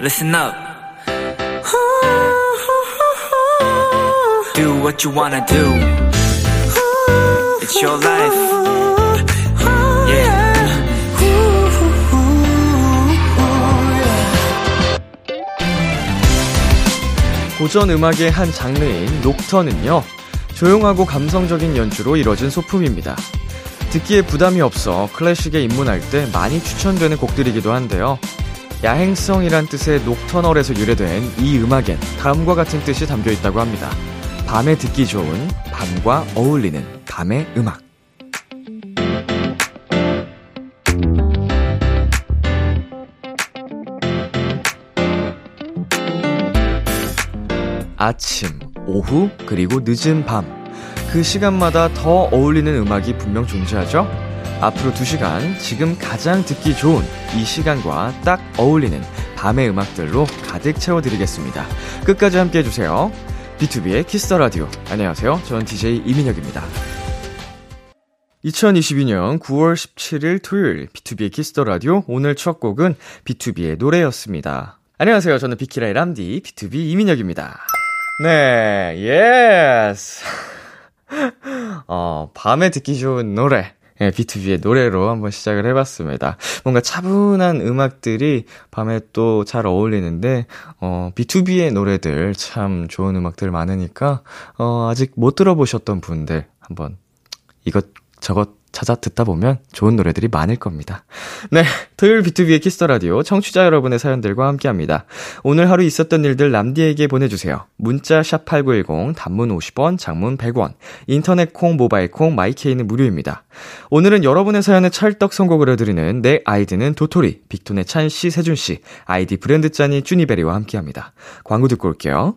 listen up. Do what you wanna do. It's your life. Yeah. 고전 음악의 한 장르인 녹턴은요, 조용하고 감성적인 연주로 이뤄진 소품입니다. 듣기에 부담이 없어 클래식에 입문할 때 많이 추천되는 곡들이기도 한데요. 야행성이란 뜻의 녹터널에서 유래된 이 음악엔 다음과 같은 뜻이 담겨 있다고 합니다. 밤에 듣기 좋은, 밤과 어울리는 밤의 음악. 아침, 오후, 그리고 늦은 밤. 그 시간마다 더 어울리는 음악이 분명 존재하죠? 앞으로 2시간 지금 가장 듣기 좋은 이 시간과 딱 어울리는 밤의 음악들로 가득 채워드리겠습니다. 끝까지 함께 해주세요. B2B의 키스터 라디오. 안녕하세요. 저는 DJ 이민혁입니다. 2022년 9월 17일 토요일 B2B의 키스터 라디오 오늘 첫 곡은 BTOB의 노래였습니다. 안녕하세요. 저는 비키라의 람디 BTOB 이민혁입니다. 네, Yes. 어, 밤에 듣기 좋은 노래. 예, BTOB의 노래로 한번 시작을 해봤습니다. 뭔가 차분한 음악들이 밤에 또 잘 어울리는데, 어, BTOB의 노래들 참 좋은 음악들 많으니까, 어, 아직 못 들어보셨던 분들 한번 이것 저것 찾아 듣다 보면 좋은 노래들이 많을 겁니다. 네. 토요일 B2B의 키스터 라디오 청취자 여러분의 사연들과 함께 합니다. 오늘 하루 있었던 일들 남디에게 보내주세요. 문자 샵8910 단문 50원, 장문 100원, 인터넷 콩, 모바일 콩, 마이케이는 무료입니다. 오늘은 여러분의 사연에 찰떡 선곡을 해드리는 내 아이디는 도토리, 빅톤의 찬씨, 세준씨, 아이디 브랜드 짠이 쭈니베리와 함께 합니다. 광고 듣고 올게요.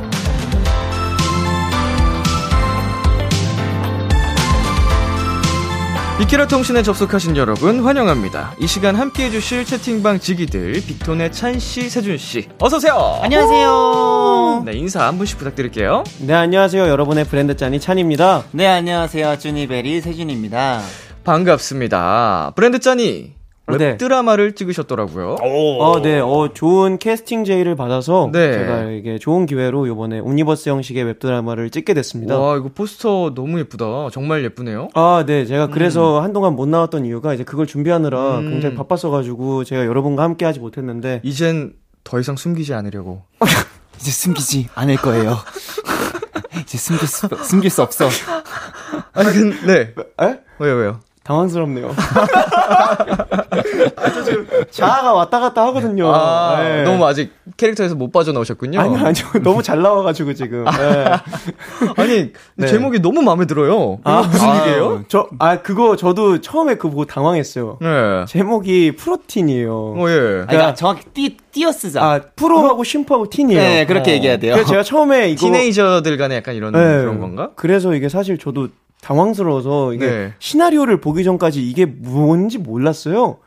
비키라 통신에 접속하신 여러분 환영합니다. 이 시간 함께 해주실 채팅방 지기들 빅톤의 찬씨, 세준씨 어서오세요. 안녕하세요. 네 인사 한 분씩 부탁드릴게요. 네, 안녕하세요. 여러분의 브랜드 찬이 찬입니다. 네, 안녕하세요. 쭈니베리 세준입니다. 반갑습니다. 브랜드 찬이 네. 웹드라마를 찍으셨더라고요. 어, 네, 어, 좋은 캐스팅 제의를 받아서 네. 제가 이게 좋은 기회로 이번에 옴니버스 형식의 웹 드라마를 찍게 됐습니다. 와 이거 포스터 너무 예쁘다. 정말 예쁘네요. 아, 네. 제가 그래서 한동안 못 나왔던 이유가 이제 그걸 준비하느라 음. 굉장히 바빴어 가지고 제가 여러분과 함께 하지 못했는데. 이젠 더 이상 숨기지 않으려고. 이제 숨기지 않을 거예요. 이제 숨길 수, 숨길 수 없어. 아니 근데 에? 왜요 왜요? 당황스럽네요. 아, 저 지금 자아가 왔다 갔다 하거든요. 아 네. 너무 아직 캐릭터에서 못 빠져나오셨군요. 아니요, 아니요. 너무 잘 나와가지고 지금. 네. 아니 네. 제목이 너무 마음에 들어요. 아, 무슨 아, 일이에요? 저, 아, 그거 저도 처음에 그거 보고 당황했어요. 네. 제목이 프로틴이에요. 어 예. 아, 그러니까 정확히 띄, 띄어 쓰자. 아, 프로하고 심프하고 틴이에요. 네, 그렇게 어. 얘기해야 돼요. 그래서 제가 처음에 이거. 티네이저들 간에 약간 이런 네. 그런 건가? 그래서 이게 사실 저도 당황스러워서 이게 네. 시나리오를 보기 전까지 이게 뭔지 몰랐어요.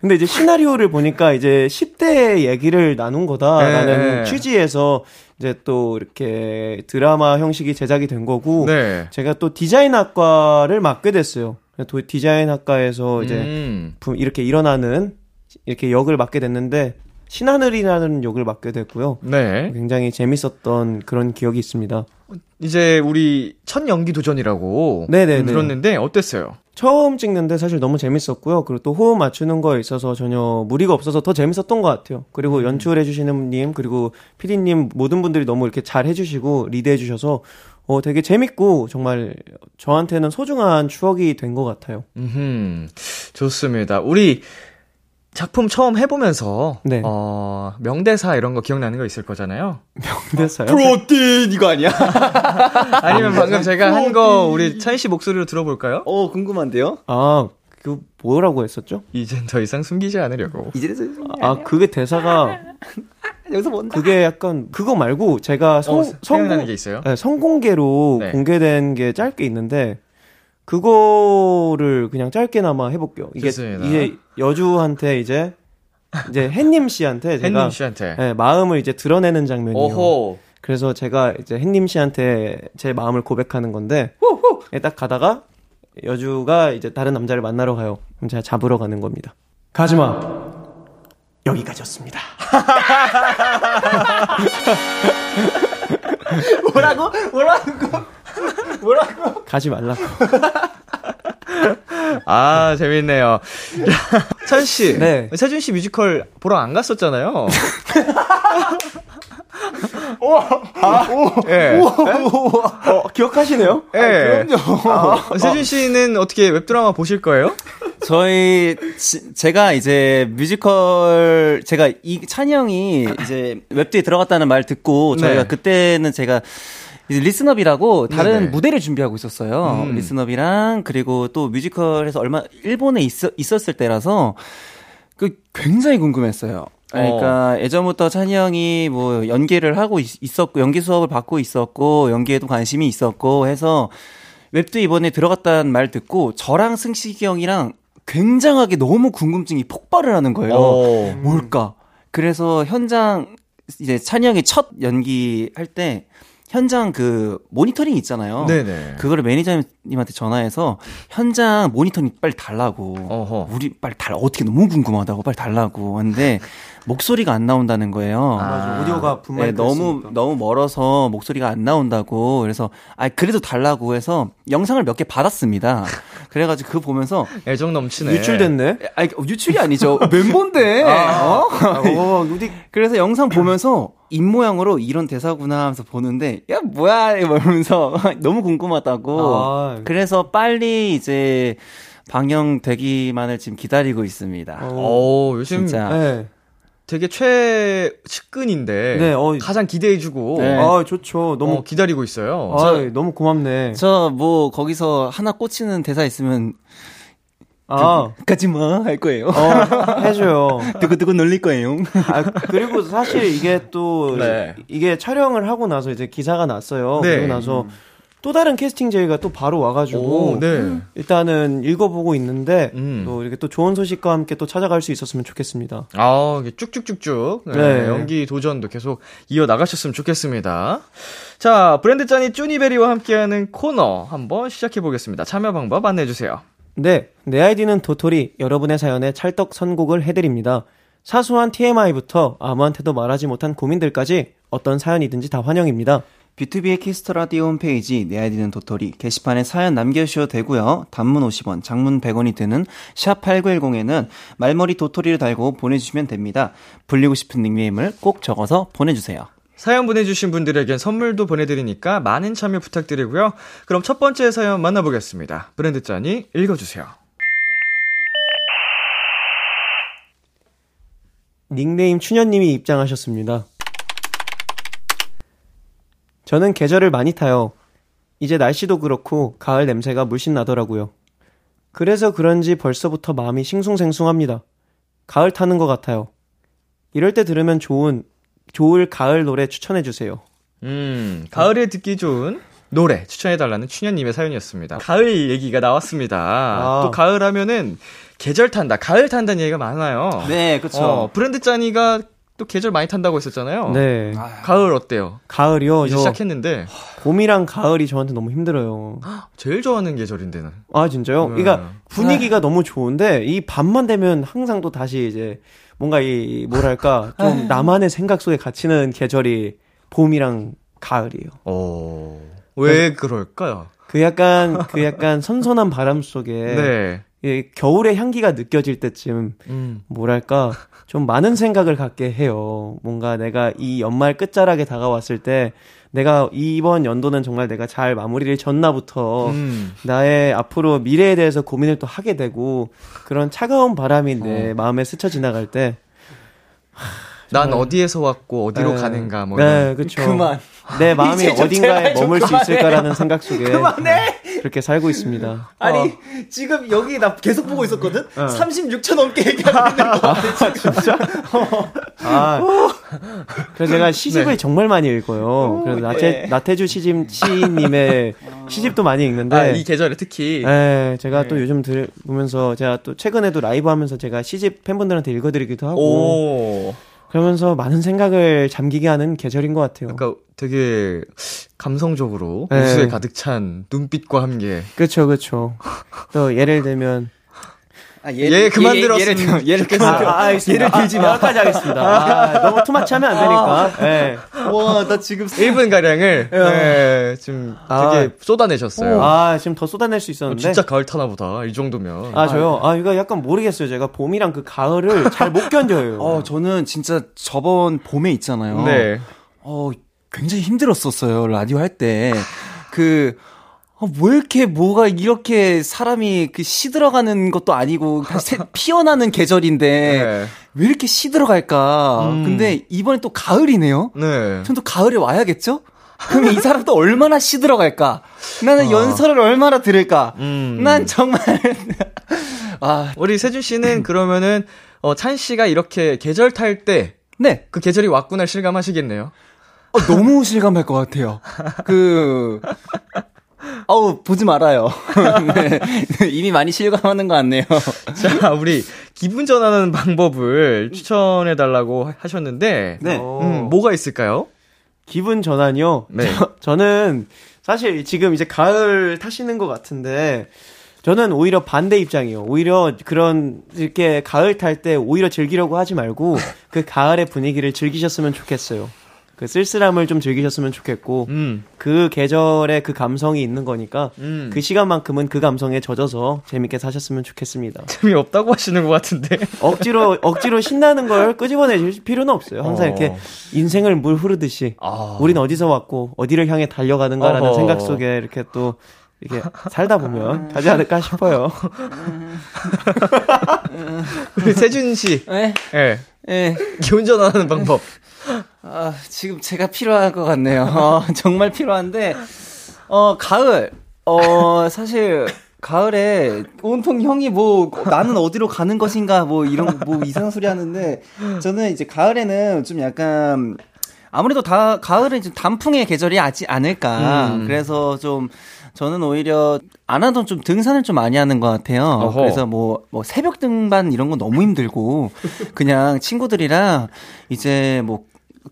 근데 이제 시나리오를 보니까 이제 10대 얘기를 나눈 거다라는 네, 네. 취지에서 이제 또 이렇게 드라마 형식이 제작이 된 거고 네. 제가 또 디자인학과를 맡게 됐어요. 또 디자인학과에서 이제 음. 부- 이렇게 일어나는 이렇게 역을 맡게 됐는데 신하늘이라는 역을 맡게 됐고요. 네. 굉장히 재밌었던 그런 기억이 있습니다. 이제 우리 첫 연기 도전이라고 네네네. 들었는데 어땠어요? 처음 찍는데 사실 너무 재밌었고요. 그리고 또 호흡 맞추는 거에 있어서 전혀 무리가 없어서 더 재밌었던 것 같아요. 그리고 연출해 주시는 님, 그리고 피디님 모든 분들이 너무 이렇게 잘 해주시고 리드해 주셔서 어, 되게 재밌고 정말 저한테는 소중한 추억이 된 것 같아요. 음, 좋습니다. 우리 작품 처음 해보면서 네. 어, 명대사 이런 거 기억나는 거 있을 거잖아요. 그랬어요? 프로틴 이거 아니야? 아니면 방금 제가 한 거 우리 찬 씨 목소리로 들어볼까요? 어 궁금한데요? 아, 그 뭐라고 했었죠? 이젠 더 이상 숨기지 않으려고. 이제서 아, 그게 대사가 여기서 뭔? 그게 약간 그거 말고 제가 성, 어, 생각나는 게 있어요? 네, 성공개로 네. 공개된 게 짧게 있는데 그거를 그냥 짧게나마 해볼게요. 이게 좋습니다. 이제 여주한테 이제 이제 햇님 씨한테 제가 hen님 씨한테. 네, 마음을 이제 드러내는 장면이에요. 오호. 그래서 제가 이제 햇님 씨한테 제 마음을 고백하는 건데 예, 딱 가다가 여주가 이제 다른 남자를 만나러 가요. 그럼 제가 잡으러 가는 겁니다. 가지마. 여기까지였습니다. 뭐라고? 뭐라고? 뭐라고? 가지 말라고. 아, 재밌네요. 찬 씨. 네. 세준 씨 뮤지컬 보러 안 갔었잖아요. 예. 어, 기억하시네요? 예. 그럼요. 세준 씨는 어떻게 웹드라마 보실 거예요? 저희 지- 제가 이제 뮤지컬 제가 이 찬이 형이 이제 웹드에 들어갔다는 말 듣고 저희가 네. 그때는 제가 리스너비라고 다른 네네. 무대를 준비하고 있었어요. 음. 리스너비랑 그리고 또 뮤지컬에서 얼마 일본에 있어, 있었을 때라서 그 굉장히 궁금했어요. 그러니까 예전부터 찬이 형이 뭐 연기를 하고 있, 있었고 연기 수업을 받고 있었고 연기에도 관심이 있었고 해서 웹도 이번에 들어갔다는 말 듣고 저랑 승식이 형이랑 굉장하게 너무 궁금증이 폭발을 하는 거예요. 어. 뭘까? 그래서 현장 이제 찬이 형이 첫 연기 할 때 현장 그 모니터링 있잖아요. 네네. 그거를 매니저님한테 전화해서 현장 모니터링 빨리 달라고. 어허. 우리 빨리 달 어떻게 너무 궁금하다고 빨리 달라고 하는데 목소리가 안 나온다는 거예요. 맞아. 오디오가 분말 네, 너무 너무 멀어서 목소리가 안 나온다고 그래서 아 그래도 달라고 해서 영상을 몇 개 받았습니다. 그래가지고 그거 보면서 애정 넘치네. 유출됐네. 아 유출이 아니죠 멤버인데 어? 어, 어디 그래서 영상 보면서 입 모양으로 이런 대사구나 하면서 보는데 야 뭐야 이러면서 너무 궁금하다고 아. 그래서 빨리 이제 방영되기만을 지금 기다리고 있습니다. 어, 요즘 진짜 네. 되게 최측근인데 네, 어. 가장 기대해주고 네. 아, 좋죠. 너무 너무 기다리고 있어요. 아, 너무 고맙네. 저 뭐 거기서 하나 꽂히는 대사 있으면 아, 가지마 할 거예요. 어, 해줘요. 두고두고 놀릴 거예요. 아, 그리고 사실 이게 또, 네. 이게 촬영을 하고 나서 이제 기사가 났어요. 네. 그리고 나서 또 다른 캐스팅 제의가 또 바로 와가지고. 오, 네. 일단은 읽어보고 있는데, 음. 또 이렇게 또 좋은 소식과 함께 또 찾아갈 수 있었으면 좋겠습니다. 아, 이게 쭉쭉쭉쭉 네, 네. 연기 도전도 계속 이어 나가셨으면 좋겠습니다. 자, 브랜드 짠이 쭈니베리와 함께하는 코너 한번 시작해 보겠습니다. 참여 방법 안내해 주세요. 네, 내 아이디는 도토리 여러분의 사연에 찰떡 선곡을 해드립니다. 사소한 TMI부터 아무한테도 말하지 못한 고민들까지 어떤 사연이든지 다 환영입니다. B2B의 키스터 라디오 홈페이지 내 아이디는 도토리 게시판에 사연 남겨주셔도 되고요. 단문 50원, 장문 100원이 드는 샵 8910에는 말머리 도토리를 달고 보내주시면 됩니다. 불리고 싶은 닉네임을 꼭 적어서 보내주세요. 사연 보내주신 분들에겐 선물도 보내드리니까 많은 참여 부탁드리고요. 그럼 첫 번째 사연 만나보겠습니다. 브랜드 짠이 읽어주세요. 닉네임 추녀님이 입장하셨습니다. 저는 계절을 많이 타요. 이제 날씨도 그렇고 가을 냄새가 물씬 나더라고요. 그래서 그런지 벌써부터 마음이 싱숭생숭합니다. 가을 타는 것 같아요. 이럴 때 들으면 좋은 좋을 가을 노래 추천해 주세요. 음, 가을에 듣기 좋은 노래 추천해달라는 추녀님의 사연이었습니다. 가을 얘기가 나왔습니다. 아. 또 가을 하면은 계절 탄다, 가을 탄다는 얘기가 많아요. 네, 그쵸. 어, 브랜드 짠이가 또 계절 많이 탄다고 했었잖아요. 네. 가을 어때요? 가을이요. 이제 저 시작했는데 봄이랑 가을이 저한테 너무 힘들어요. 제일 좋아하는 계절인데 는. 아 진짜요? 음. 그러니까 분위기가 너무 좋은데 이 밤만 되면 항상 또 다시 이제 뭔가 이 뭐랄까 좀 나만의 생각 속에 갇히는 계절이 봄이랑 가을이에요. 어, 왜 그럴까요? 그 약간 그 약간 선선한 바람 속에 네. 이 겨울의 향기가 느껴질 때쯤 음. 뭐랄까 좀 많은 생각을 갖게 해요. 뭔가 내가 이 연말 끝자락에 다가왔을 때 내가 이번 연도는 정말 내가 잘 마무리를 졌나부터 음. 나의 앞으로 미래에 대해서 고민을 또 하게 되고 그런 차가운 바람이 내 마음에 스쳐 지나갈 때 난 어디에서 왔고 어디로 네. 가는가 뭐 네. 그렇죠. 그만. 내 마음이 어딘가에 머물 수. 있을까라는 생각 속에 그만해! 그렇게 살고 있습니다. 아니 어. 지금 여기 나 계속 보고 있었거든. 36초 넘게 얘기하고 있는 거 같아. 지금. 아, 그래서 제가 시집을 네. 정말 많이 읽어요. 그래서 나태, 나태주 시집, 시인님의 시집도 많이 읽는데. 아, 이 계절에 특히. 네, 제가 또 요즘 들으면서 제가 또 최근에도 라이브 하면서 제가 시집 팬분들한테 읽어드리기도 하고 오. 그러면서 많은 생각을 잠기게 하는 계절인 것 같아요. 그러니까 되게 감성적으로 네. 웃음에 가득 찬 눈빛과 함께. 그렇죠, 그렇죠. 또 예를 들면 아, 얘 그만 얘- 들었으면 얘를 들- 얘를 아, 그만 들어. 아. 예를 들지 마. 여기까지 하겠습니다. 아, 너무 투마치 하면 안 되니까. 네. 와, 나 지금 1분 가량을 네, 지금 아. 되게 쏟아내셨어요. 아, 지금 더 쏟아낼 수 있었는데. 진짜 가을 타나 보다. 이 정도면. 아, 저요? 아, 이거 약간 모르겠어요. 제가 봄이랑 그 가을을 잘 못 견뎌요. 어, 저는 진짜 저번 봄에 있잖아요. 네. 어, 굉장히 힘들었었어요. 라디오 할 때. 그, 어, 왜 이렇게 뭐가 이렇게 사람이 그 시들어가는 것도 아니고 피어나는 계절인데 네. 왜 이렇게 시들어갈까? 음. 근데 이번에 또 가을이네요? 네. 전 또 가을에 와야겠죠? 그러면 이 사람 또 얼마나 시들어갈까? 나는 연설을 얼마나 들을까? 음. 난 정말 아, 우리 세준 씨는 그러면은 어, 찬 씨가 이렇게 계절 탈때그 네. 계절이 왔구나 실감하시겠네요. 어, 너무 실감할 것 같아요. 그, 어우, 보지 말아요. 네. 이미 많이 실감하는 것 같네요. 자, 우리 기분 전환하는 방법을 추천해 달라고 하셨는데 네. 음, 뭐가 있을까요? 기분 전환이요? 네. 저, 저는 사실 지금 이제 가을 타시는 것 같은데 저는 오히려 반대 입장이에요. 오히려 그런 이렇게 가을 탈 때 오히려 즐기려고 하지 말고 그 가을의 분위기를 즐기셨으면 좋겠어요. 그 쓸쓸함을 좀 즐기셨으면 좋겠고 음. 그 계절에 그 감성이 있는 거니까 음. 그 시간만큼은 그 감성에 젖어서 재밌게 사셨으면 좋겠습니다. 재미없다고 하시는 것 같은데. 억지로 억지로 신나는 걸 끄집어내실 필요는 없어요. 항상 어. 이렇게 인생을 물 흐르듯이 아. 우린 어디서 왔고 어디를 향해 달려가는가라는 어허. 생각 속에 이렇게 또 이렇게 살다 보면 가지 않을까 싶어요. 우리 세준 씨. 네. 예. 예. 기분 전환하는 방법. 아, 지금 제가 필요할 것 같네요. 어, 정말 필요한데, 어, 가을. 어, 사실, 가을에 온통 형이 뭐 나는 어디로 가는 것인가 뭐 이런 뭐 이상한 소리 하는데 저는 이제 가을에는 좀 약간 아무래도 다 가을은 좀 단풍의 계절이 아지 않을까. 음. 그래서 좀 저는 오히려 안 하던 좀 등산을 좀 많이 하는 것 같아요. 어허. 그래서 뭐, 뭐 새벽 등반 이런 건 너무 힘들고 그냥 친구들이랑 이제 뭐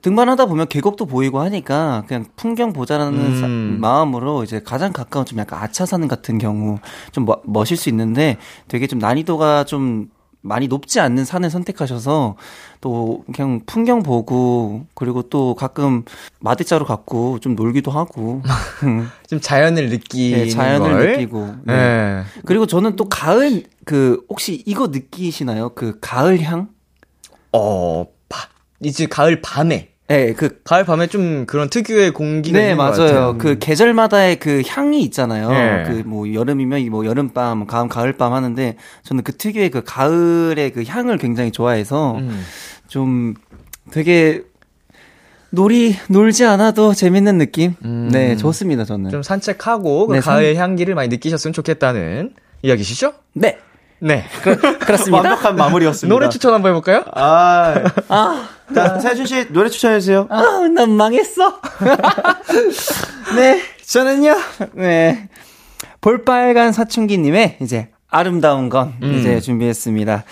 등반하다 보면 계곡도 보이고 하니까 그냥 풍경 보자라는 음. 사- 마음으로 이제 가장 가까운 좀 약간 아차산 같은 경우 좀 멋, 멋일 수 있는데 되게 좀 난이도가 좀 많이 높지 않는 산을 선택하셔서 또 그냥 풍경 보고 그리고 또 가끔 마대자루 갖고 좀 놀기도 하고 음, 좀 자연을 느끼는 네, 자연을 걸. 느끼고 네. 네. 그리고 저는 또 가을 그 혹시 이거 느끼시나요? 그 가을 향? 어, 바, 이제 가을 밤에. 네, 그 가을 밤에 좀 그런 특유의 공기가 네, 있는 것 맞아요. 같아요. 그 계절마다의 그 향이 있잖아요. 네. 그뭐 여름이면 뭐 여름밤, 가을 가을밤 하는데 저는 그 특유의 그 가을의 그 향을 굉장히 좋아해서 음. 좀 되게 놀이 놀지 않아도 재밌는 느낌. 음. 네, 좋습니다, 저는. 좀 산책하고 그 네, 가을 향기를 많이 느끼셨으면 좋겠다는 이야기시죠? 네. 네. 그 렇습니다. 완벽한 마무리였습니다. 노래 추천 한번 해볼까요? 아, 자, 세준 씨 노래 추천해주세요. 아, 난 망했어. 네, 저는요, 네. 볼빨간 사춘기님의 이제 아름다운 건 이제 준비했습니다.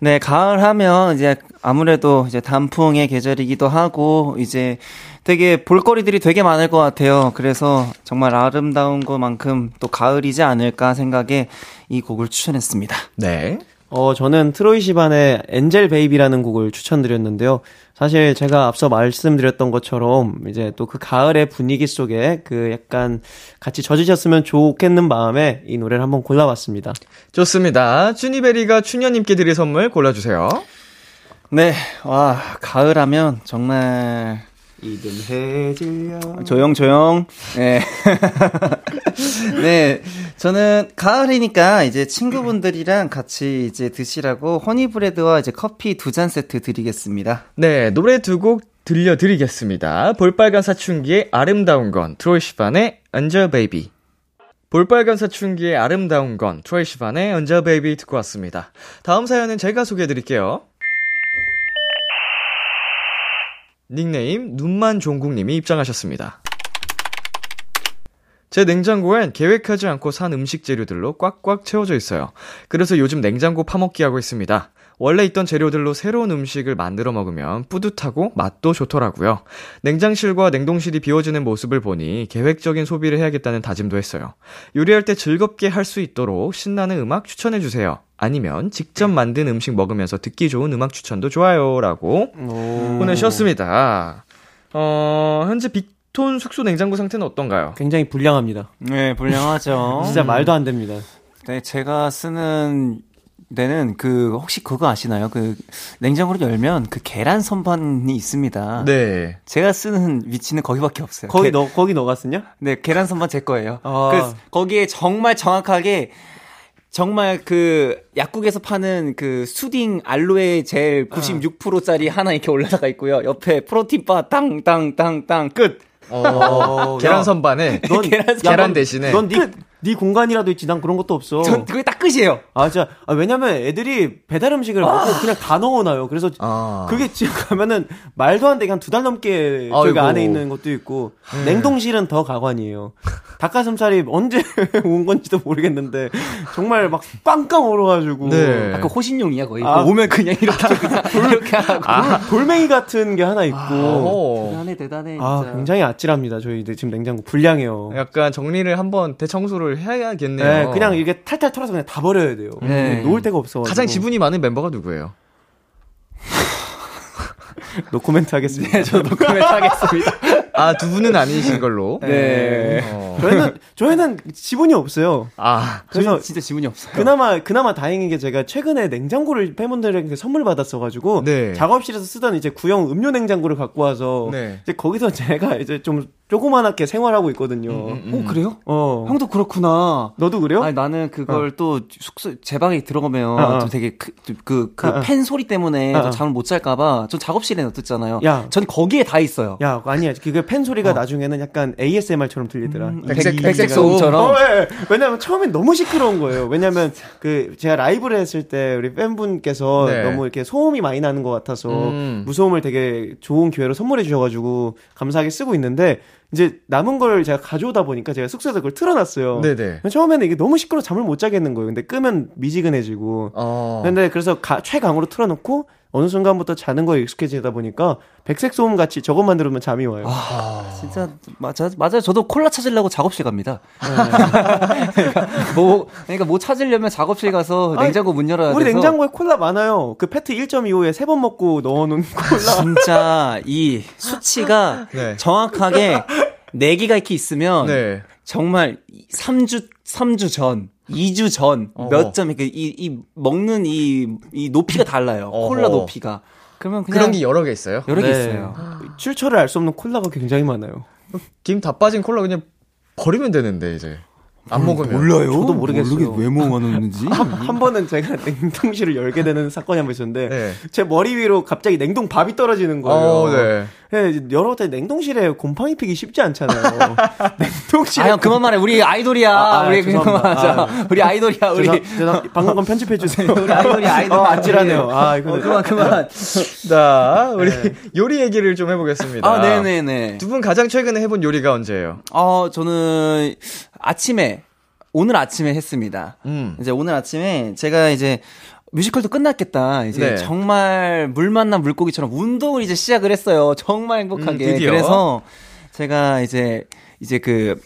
네, 가을 하면 이제 아무래도 이제 단풍의 계절이기도 하고 이제 되게 볼거리들이 되게 많을 것 같아요. 그래서 정말 아름다운 것만큼 또 가을이지 않을까 생각에 이 곡을 추천했습니다. 네. 어, 저는 트로이 시반의 엔젤 베이비라는 곡을 추천드렸는데요. 사실 제가 앞서 말씀드렸던 것처럼 이제 또 그 가을의 분위기 속에 그 약간 같이 젖으셨으면 좋겠는 마음에 이 노래를 한번 골라봤습니다. 좋습니다. 쭈니베리가 춘녀님께 드릴 선물 골라주세요. 네, 와, 가을 하면 정말 이든해질려. 조용 조용. 네. 네. 저는 가을이니까 이제 친구분들이랑 같이 이제 드시라고 허니브레드와 이제 커피 두 잔 세트 드리겠습니다. 네, 노래 두 곡 들려드리겠습니다. 볼빨간 사춘기의 아름다운 건, 트로이 시반의 Angel Baby. 볼빨간 사춘기의 아름다운 건, 트로이 시반의 Angel Baby 듣고 왔습니다. 다음 사연은 제가 소개해 드릴게요. 닉네임 눈만 종국님이 입장하셨습니다. 제 냉장고엔 계획하지 않고 산 음식 재료들로 꽉꽉 채워져 있어요. 그래서 요즘 냉장고 파먹기 하고 있습니다. 원래 있던 재료들로 새로운 음식을 만들어 먹으면 뿌듯하고 맛도 좋더라고요. 냉장실과 냉동실이 비워지는 모습을 보니 계획적인 소비를 해야겠다는 다짐도 했어요. 요리할 때 즐겁게 할 수 있도록 신나는 음악 추천해 주세요. 아니면 직접 만든 음식 먹으면서 듣기 좋은 음악 추천도 좋아요. 라고 보내주셨습니다. 어, 현재 빅톤 숙소 냉장고 상태는 어떤가요? 굉장히 불량합니다. 네, 불량하죠. 진짜 말도 안 됩니다. 네, 제가 쓰는 데는 그 혹시 그거 아시나요? 그 냉장고를 열면 그 계란 선반이 있습니다. 네. 제가 쓰는 위치는 거기밖에 없어요. 거기 게- 너 거기 너가 쓰냐? 네, 계란 선반 제 거예요. 아. 그래서 거기에 정말 정확하게 정말 그 약국에서 파는 그 수딩 알로에 젤 96%짜리 하나 이렇게 올라가 있고요. 옆에 프로틴바 땅땅땅땅 끝. 어, 계란 야, 선반에 넌 계란 야, 계란 넌- 대신에 넌 네, 네 공간이라도 있지. 난 그런 것도 없어. 전 그게 딱 끝이에요. 아, 진짜. 아, 왜냐면 애들이 배달 음식을 먹고 그냥 다 넣어놔요. 그래서 아. 그게 지금 가면은 말도 안 되게 한 두 달 넘게 저기 아이고. 안에 있는 것도 있고 냉동실은 더 가관이에요. 닭가슴살이 언제 온 건지도 모르겠는데 정말 막 빵빵 얼어가지고 네. 아, 그 호신용이야 거의. 아. 오면 그냥 이렇게 그냥 이렇게 하고. 돌, 돌멩이 같은 게 하나 있고 어. 대단해 대단해. 진짜. 아 굉장히 아찔합니다. 저희 지금 냉장고 불량해요. 약간 정리를 한번 대청소를 해야겠네요. 네, 그냥 이게 탈탈 털어서 그냥 다 버려야 돼요. 네. 놓을 데가 없어. 가장 지분이 많은 멤버가 누구예요? 노코멘트 하겠습니다. 저 녹음에 타겠습니다. 아, 두 분은 아니신 걸로. 네. 어. 저희는 저희는 지분이 없어요. 아, 그래서 진짜 지분이 없어요. 그나마 그나마 다행인 게 제가 최근에 냉장고를 팬분들에게 선물 받았어가지고 네. 작업실에서 쓰던 이제 구형 음료 냉장고를 갖고 와서 네. 이제 거기서 제가 이제 좀 조그만하게 생활하고 있거든요. 음, 오 그래요? 어, 형도 그렇구나. 너도 그래요? 아니 나는 그걸 또 숙소 제 방에 들어가면 어, 어. 좀 되게 그 그 그 어, 어. 팬 소리 때문에 어, 좀 어. 잠을 못 잘까봐 전 작업실에 놔뒀잖아요. 야. 전 거기에 다 있어요. 야 아니야 그게 팬 소리가 나중에는 약간 ASMR처럼 들리더라. 백색- 백- 백색 소음처럼. 어, 예, 예. 왜냐면 처음엔 너무 시끄러운 거예요. 왜냐면 그 제가 라이브를 했을 때 우리 팬분께서 네. 너무 이렇게 소음이 많이 나는 것 같아서 음. 무소음을 되게 좋은 기회로 선물해 주셔가지고 감사하게 쓰고 있는데 이제 남은 걸 제가 가져오다 보니까 제가 숙소에서 그걸 틀어놨어요. 네네. 처음에는 이게 너무 시끄러 워 잠을 못 자겠는 거예요. 근데 끄면 미지근해지고. 어. 근데 그래서 가- 최강으로 틀어놓고 어느 순간부터 자는 거에 익숙해지다 보니까 백색 소음 같이 저것만 들으면 잠이 와요. 진짜 맞아 맞아요. 저도 콜라 찾으려고 작업실 갑니다. 네. 그러니까 뭐 그러니까 뭐 찾으려면 작업실 가서 아니, 냉장고 문 열어야 우리 돼서 냉장고에 콜라 많아요. 그 페트 1.25에 세 번 먹고 넣어 놓은 콜라. 진짜 이 수치가 네. 정확하게 4개가 이렇게 있으면 네. 정말 3주 3주 전, 2주 전. 몇 점 이렇게 이, 이 먹는 이, 이 높이가 달라요. 어허. 콜라 높이가. 그러면 그냥 그런 게 여러 개 있어요? 여러 개 네. 있어요. 출처를 알 수 없는 콜라가 굉장히 많아요. 김 다 빠진 콜라 그냥 버리면 되는데, 이제. 안 먹으면. 몰라요. 저도 모르겠어요. 모르게 왜 모아놓는지. 한 번은 제가 냉동실을 열게 되는 사건이 한 번 있었는데 네. 제 머리 위로 갑자기 냉동 밥이 떨어지는 거예요. 어, 네. 네, 이제 열어봤더니 냉동실에 곰팡이 피기 쉽지 않잖아요. 냉동실에 아, 형, 그만 말해. 우리 아이돌이야. 아, 아, 우리 죄송합니다. 그만 하자. 아, 우리 아이돌이야, 우리. 죄송- 방금 건 편집해 주세요. 우리 아이돌이 아이돌. 어, 아찔하네요. 아, 이거 어, 그만, 그만. 자, 우리 요리 얘기를 좀 해보겠습니다. 아, 네 네 네. 두 분 가장 최근에 해본 요리가 언제예요? 어, 저는 아침에, 오늘 아침에 했습니다. 음. 이제 오늘 아침에 제가 이제 뮤지컬도 끝났겠다. 이제 네. 정말 물 만난 물고기처럼 운동을 이제 시작을 했어요. 정말 행복하게. 음. 그래서 제가 이제 이제 그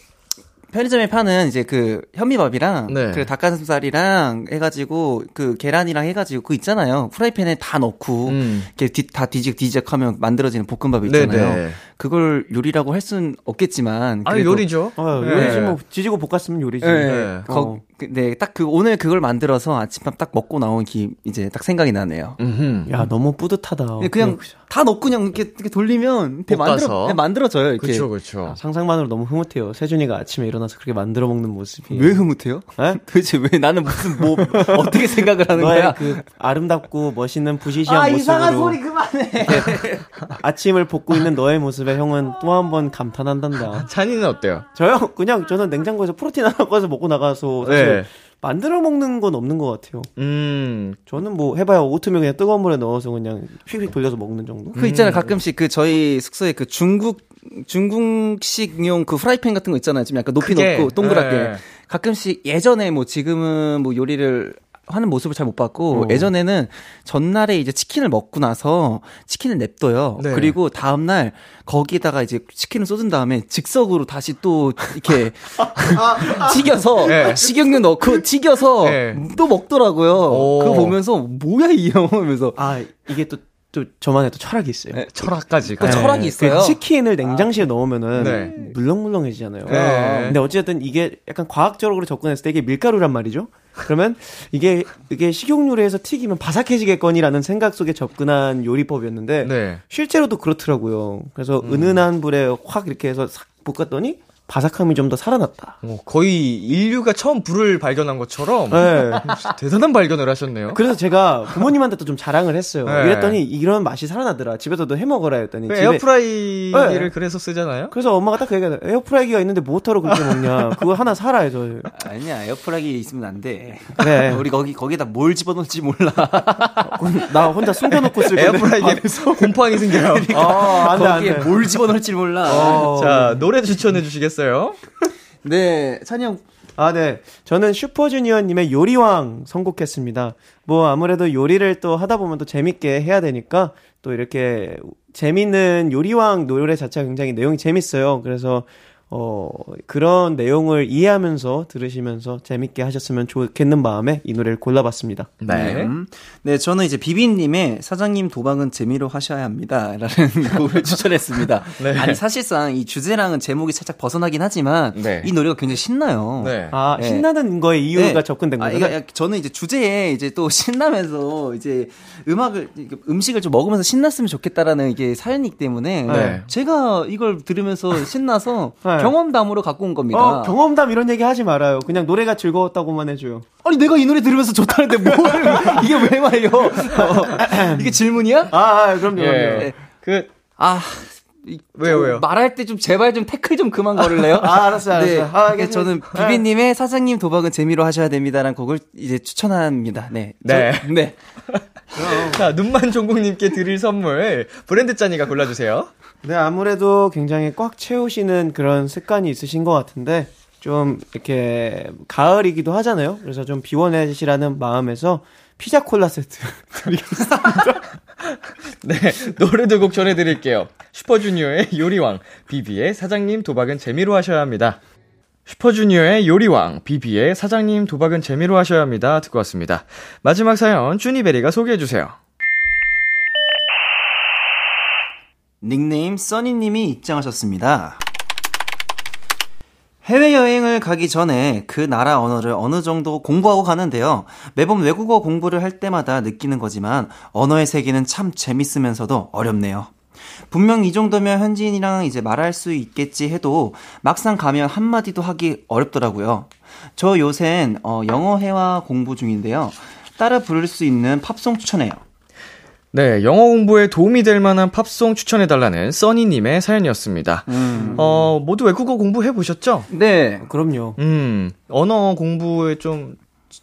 편의점에 파는 이제 그 현미밥이랑 네. 그 닭가슴살이랑 해가지고 그 계란이랑 해가지고 그 있잖아요. 프라이팬에 다 넣고 음. 이렇게 뒤, 다 뒤직 뒤적하면 만들어지는 볶음밥 있잖아요. 네네. 그걸 요리라고 할 수는 없겠지만 아, 요리죠. 어, 네. 요리지 뭐 지지고 볶았으면 요리지. 네. 네. 거, 어. 그, 네, 딱 그 오늘 그걸 만들어서 아침밥 딱 먹고 나온 기 이제 딱 생각이 나네요. 음흠. 야 너무 뿌듯하다. 그냥, 그냥 다 넣고 그냥 이렇게, 이렇게 돌리면 돼 볶아서. 만들어 네, 만들어져요. 이렇게. 그쵸, 그쵸. 상상만으로 너무 흐뭇해요. 세준이가 아침에 일어나서 그렇게 만들어 먹는 모습이. 왜 흐뭇해요? 에? 도대체 왜 나는 무슨 뭐 어떻게 생각을 하는 거야? 그 아름답고 멋있는 부시시한 아 모습으로 이상한 소리 그만해. 아침을 볶고 있는 너의 모습에 형은 또 한 번 감탄한단다. 찬이는 어때요? 저요? 그냥 저는 냉장고에서 프로틴 하나 꺼서 먹고 나가서 사실 네. 만들어 먹는 건 없는 것 같아요. 음, 저는 뭐 해봐야 오트밀 그냥 뜨거운 물에 넣어서 그냥 휙휙 돌려서 먹는 정도? 그 있잖아요. 가끔씩 그 저희 숙소에 그 중국 중국식용 그 프라이팬 같은 거 있잖아요. 좀 약간 높이 크게. 높고 동그랗게. 네. 가끔씩 예전에 뭐 지금은 뭐 요리를 하는 모습을 잘 못 봤고 어. 예전에는 전날에 이제 치킨을 먹고 나서 치킨을 냅둬요. 네. 그리고 다음 날 거기다가 이제 치킨을 쏟은 다음에 즉석으로 다시 또 이렇게 튀겨서 네. 식용유 넣고 튀겨서 네. 또 먹더라고요. 오. 그거 보면서 뭐야 이 형 하면서 아, 이게 또, 또 저만의 또 철학이 있어요. 네. 철학까지. 또 가요. 철학이 있어요. 그 치킨을 냉장실에 넣으면은 네. 물렁물렁해지잖아요. 네. 근데 어쨌든 이게 약간 과학적으로 접근했을 때 이게 밀가루란 말이죠. 그러면 이게 이게 식용유로 해서 튀기면 바삭해지겠거니라는 생각 속에 접근한 요리법이었는데 네. 실제로도 그렇더라고요. 그래서 은은한 불에 확 이렇게 해서 싹 볶았더니 바삭함이 좀 더 살아났다. 어, 거의 인류가 처음 불을 발견한 것처럼 네. 대단한 발견을 하셨네요. 그래서 제가 부모님한테도 좀 자랑을 했어요. 네. 이랬더니 이런 맛이 살아나더라. 집에서도 해 먹어라 했더니 그 집에 에어프라이기를 네. 그래서 쓰잖아요. 그래서 엄마가 딱 그 얘기하더라. 에어프라이기가 있는데 뭐하러 그렇게 먹냐. 그거 하나 사라 해서. 아니야 에어프라기 있으면 안 돼. 그래. 우리 거기 거기다 뭘 집어넣을지 몰라. 나 혼자 숨겨놓고 쓸 건데. 에어프라이기에 곰팡이 생겨요. 어, 안 돼, 안 거기에 돼. 뭘 집어넣을지 몰라. 어. 자, 노래 추천해 주시겠어요? 네, 찬이 형. 아, 네. 저는 슈퍼주니어님의 요리왕 선곡했습니다. 뭐, 아무래도 요리를 또 하다 보면 또 재밌게 해야 되니까 또 이렇게 재밌는 요리왕 노래 자체가 굉장히 내용이 재밌어요. 그래서, 어, 그런 내용을 이해하면서 들으시면서 재밌게 하셨으면 좋겠는 마음에 이 노래를 골라봤습니다. 네. 음. 네, 저는 이제 비비님의 사장님 도박은 재미로 하셔야 합니다. 라는 곡을 추천했습니다. 네. 아니, 사실상 이 주제랑은 제목이 살짝 벗어나긴 하지만 네. 이 노래가 굉장히 신나요. 네. 아, 네. 신나는 거에 이유가 네. 접근된 아, 거죠. 이거 저는 이제 주제에 이제 또 신나면서 이제 음악을 음식을 좀 먹으면서 신났으면 좋겠다라는 이게 사연이기 때문에 네. 제가 이걸 들으면서 신나서 네. 경험담으로 갖고 온 겁니다. 어, 경험담 이런 얘기 하지 말아요. 그냥 노래가 즐거웠다고만 해줘요. 아니 내가 이 노래 들으면서 좋다는데 뭘 이게 왜 말이에요? 어, 이게 질문이야? 아, 아 그럼요, 그럼요. 예. 그아 이- 왜요, 좀 왜요? 말할 때 좀 제발 좀 태클 좀 그만 걸을래요? 아, 알았어요, 알았어요. 네, 아, 이게 괜찮아요. 저는 비비님의 사장님 도박은 재미로 하셔야 됩니다라는 곡을 이제 추천합니다. 네, 저- 네. 네. 자, 눈만 종국님께 드릴 선물 브랜드 짠이가 골라주세요. 네, 아무래도 굉장히 꽉 채우시는 그런 습관이 있으신 것 같은데, 좀, 이렇게, 가을이기도 하잖아요? 그래서 좀 비워내시라는 마음에서 피자 콜라 세트 드리겠습니다. 네, 노래 두 곡 전해드릴게요. 슈퍼주니어의 요리왕, 비비의 사장님 도박은 재미로 하셔야 합니다. 슈퍼주니어의 요리왕, 비비의 사장님 도박은 재미로 하셔야 합니다. 듣고 왔습니다. 마지막 사연, 쭈니베리가 소개해주세요. 닉네임 써니님이 입장하셨습니다. 해외여행을 가기 전에 그 나라 언어를 어느 정도 공부하고 가는데요. 매번 외국어 공부를 할 때마다 느끼는 거지만 언어의 세계는 참 재밌으면서도 어렵네요. 분명 이 정도면 현지인이랑 이제 말할 수 있겠지 해도 막상 가면 한마디도 하기 어렵더라고요. 저 요샌 어, 영어 회화 공부 중인데요. 따라 부를 수 있는 팝송 추천해요. 네, 영어 공부에 도움이 될 만한 팝송 추천해달라는 써니님의 사연이었습니다. 어, 모두 외국어 공부해보셨죠? 네. 그럼요. 음, 언어 공부에 좀